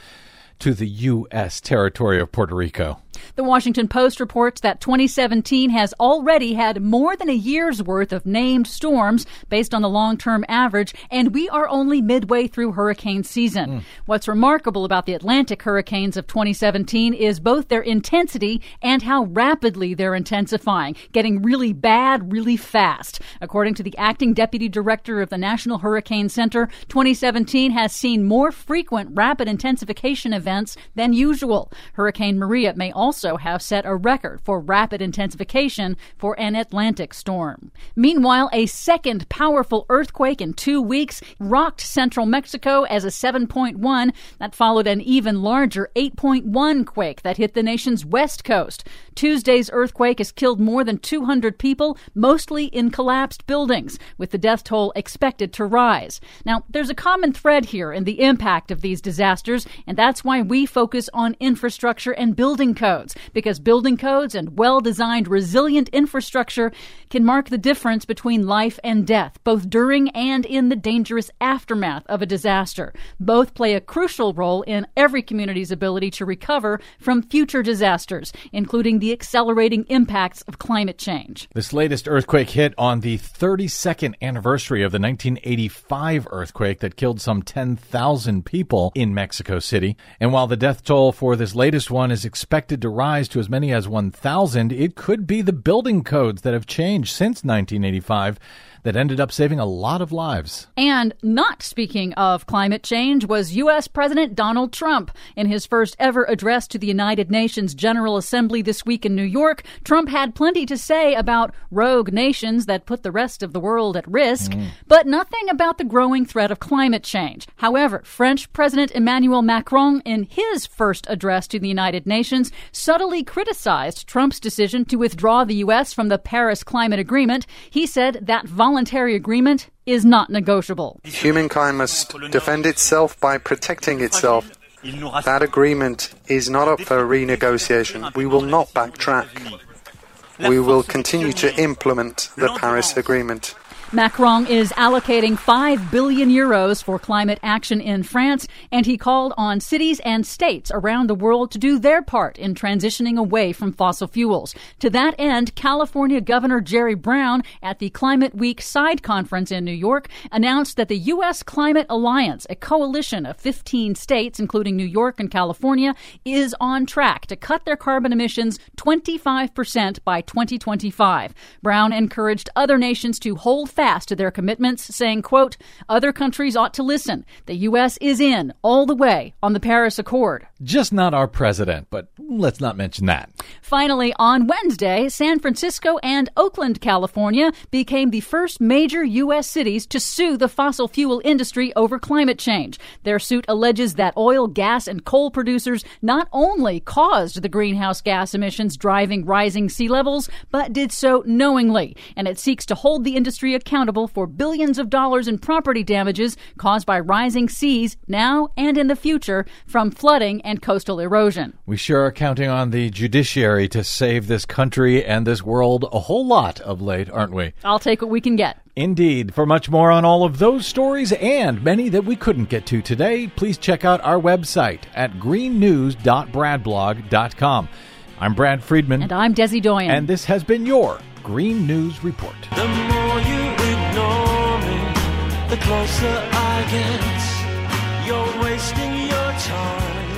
to the U.S. territory of Puerto Rico. The Washington Post reports that 2017 has already had more than a year's worth of named storms based on the long term average, and we are only midway through hurricane season. Hmm. What's remarkable about the Atlantic hurricanes of 2017 is both their intensity and how rapidly they're intensifying, getting really bad really fast. According to the acting deputy director of the National Hurricane Center, 2017 has seen more frequent rapid intensification events than usual. Hurricane Maria may also have set a record for rapid intensification for an Atlantic storm. Meanwhile, a second powerful earthquake in two weeks rocked central Mexico as a 7.1 that followed an even larger 8.1 quake that hit the nation's west coast. Tuesday's earthquake has killed more than 200 people, mostly in collapsed buildings, with the death toll expected to rise. Now, there's a common thread here in the impact of these disasters, and that's why we focus on infrastructure and building codes, because building codes and well designed, resilient infrastructure can mark the difference between life and death, both during and in the dangerous aftermath of a disaster. Both play a crucial role in every community's ability to recover from future disasters, including the accelerating impacts of climate change. This latest earthquake hit on the 32nd anniversary of the 1985 earthquake that killed some 10,000 people in Mexico City. And while the death toll for this latest one is expected to rise to as many as 1,000, it could be the building codes that have changed since 1985 that ended up saving a lot of lives. And not speaking of climate change was U.S. President Donald Trump. In his first ever address to the United Nations General Assembly this week in New York, Trump had plenty to say about rogue nations that put the rest of the world at risk, mm. but nothing about the growing threat of climate change. However, French President Emmanuel Macron, in his first address to the United Nations, subtly criticized Trump's decision to withdraw the U.S. from the Paris Climate Agreement. He said that voluntary agreement is not negotiable. Humankind must defend itself by protecting itself. That agreement is not up for renegotiation. We will not backtrack. We will continue to implement the Paris Agreement. Macron is allocating 5 billion euros for climate action in France, and he called on cities and states around the world to do their part in transitioning away from fossil fuels. To that end, California Governor Jerry Brown at the Climate Week side conference in New York announced that the U.S. Climate Alliance, a coalition of 15 states, including New York and California, is on track to cut their carbon emissions 25% by 2025. Brown encouraged other nations to hold fast to their commitments, saying, quote, other countries ought to listen. The U.S. is in all the way on the Paris Accord. Just not our president, but let's not mention that. Finally, on Wednesday, San Francisco and Oakland, California became the first major U.S. cities to sue the fossil fuel industry over climate change. Their suit alleges that oil, gas, and coal producers not only caused the greenhouse gas emissions driving rising sea levels, but did so knowingly. And it seeks to hold the industry accountable for billions of dollars in property damages caused by rising seas now and in the future from flooding and coastal erosion. We sure are counting on the judiciary to save this country and this world a whole lot of late, aren't we? I'll take what we can get. Indeed. For much more on all of those stories and many that we couldn't get to today, please check out our website at greennews.bradblog.com. I'm Brad Friedman. And I'm Desi Doyen. And this has been your Green News Report. The closer I get. You're wasting your time.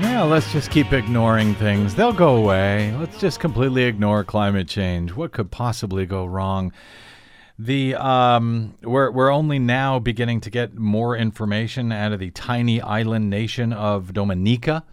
Yeah, let's just keep ignoring things. They'll go away. Let's just completely ignore climate change. What could possibly go wrong? The um, we're we're only now beginning to get more information out of the tiny island nation of Dominica,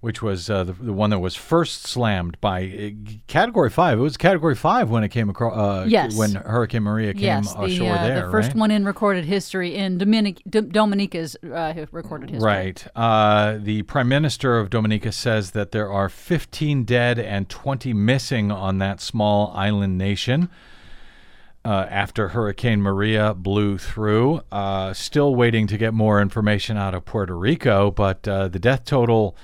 which was uh, the, the one that was first slammed by uh, Category Five. It was Category Five when it came across. Uh, Yes. when Hurricane Maria came yes, ashore the, uh, there. the first right? one in recorded history in Dominic, D- Dominica's uh, recorded history. Right. Uh, the Prime Minister of Dominica says that there are 15 dead and 20 missing on that small island nation uh, after Hurricane Maria blew through. Uh, still waiting to get more information out of Puerto Rico, but uh, the death total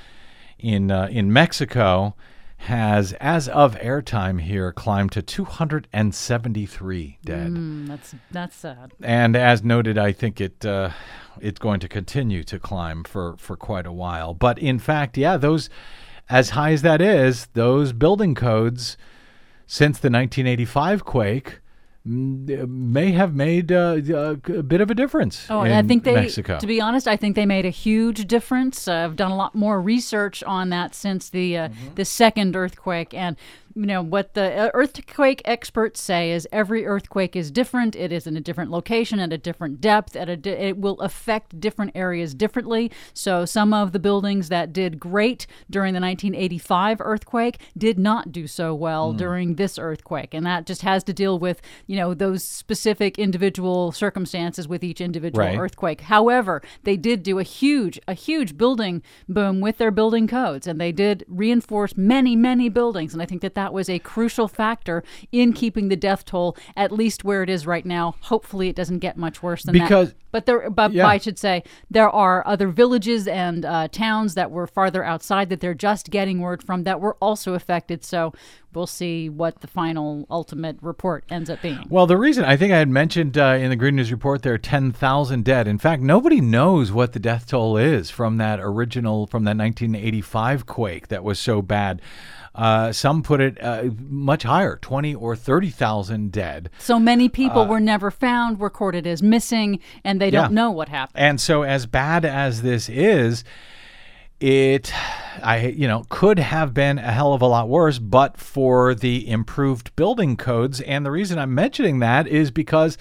in uh, in Mexico has, as of airtime here, climbed to 273 dead. Mm, that's that's sad. And as noted, I think it uh, it's going to continue to climb for, for quite a while. But in fact, yeah, those as high as that is, those building codes since the 1985 quake may have made uh, a bit of a difference. Oh, I think they, Mexico. to be honest, I think they made a huge difference. Uh, I've done a lot more research on that since the uh, Mm-hmm. the second earthquake, and you know what the uh, earthquake experts say is every earthquake is different. It is in a different location at a different depth. At a di- it will affect different areas differently. So some of the buildings that did great during the 1985 earthquake did not do so well Hmm. during this earthquake, and that just has to deal with you know those specific individual circumstances with each individual Right. earthquake. However, they did do a huge, a huge building boom with their building codes, and they did reinforce many, many buildings. And I think that that was a crucial factor in keeping the death toll at least where it is right now. Hopefully, it doesn't get much worse than Because- that. But there, but Yeah. I should say there are other villages and uh, towns that were farther outside that they're just getting word from that were also affected. So we'll see what the final ultimate report ends up being. Well, the reason I think I had mentioned uh, in the Green News report there are 10,000 dead. In fact, nobody knows what the death toll is from that original, from that 1985 quake that was so bad. Uh, some put it uh, much higher, 20 or 30,000 dead. So many people Uh, were never found, recorded as missing, and they don't Yeah. know what happened. And so, as bad as this is, it, I, you know, could have been a hell of a lot worse, but for the improved building codes. And the reason I'm mentioning that is because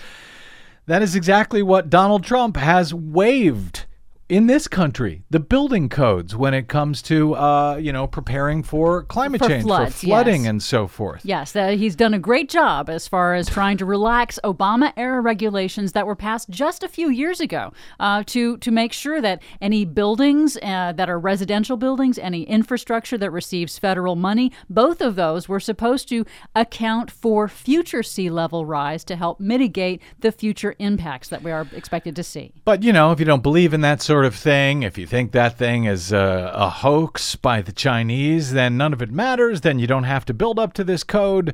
that is exactly what Donald Trump has waived in this country the building codes when it comes to uh, you know preparing for climate For change floods, for flooding yes. and so forth Yes, that he's done a great job as far as trying to relax Obama era regulations that were passed just a few years ago uh, to to make sure that any buildings uh, that are residential buildings, any infrastructure that receives federal money, both of those were supposed to account for future sea level rise to help mitigate the future impacts that we are expected to see. But you know, if you don't believe in that sort of thing, if you think that thing is a, a hoax by the Chinese, then none of it matters. Then you don't have to build up to this code.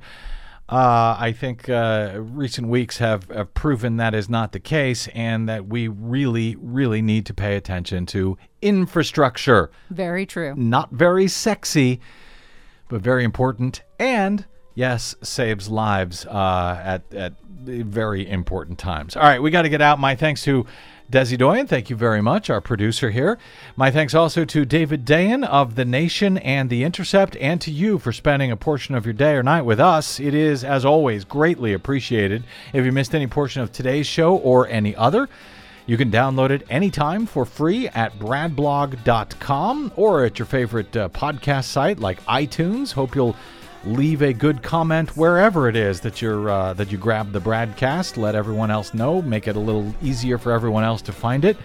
Uh, I think uh, recent weeks have, have proven that is not the case, and that we really, really need to pay attention to infrastructure. Very true. Not very sexy, but very important, and yes, saves lives uh, at at very important times. All right, we got to get out. My thanks to Desi Doyen, thank you very much, our producer here. My thanks also to David Dayen of The Nation and The Intercept, and to you for spending a portion of your day or night with us. It is, as always, greatly appreciated. If you missed any portion of today's show or any other, you can download it anytime for free at bradblog.com or at your favorite uh, podcast site like iTunes. Hope you'll leave a good comment wherever it is that you're uh, that you grab the broadcast. Let everyone else know. Make it a little easier for everyone else to find it.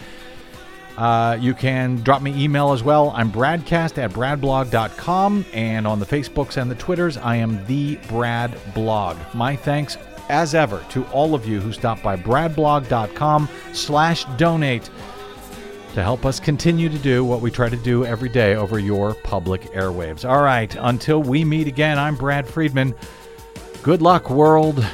Uh, you can drop me email as well. I'm bradcast at bradblog.com. And on the Facebooks and the Twitters, I am the Brad Blog. My thanks, as ever, to all of you who stopped by bradblog.com slash donate to help us continue to do what we try to do every day over your public airwaves. All right, until we meet again, I'm Brad Friedman. Good luck, world.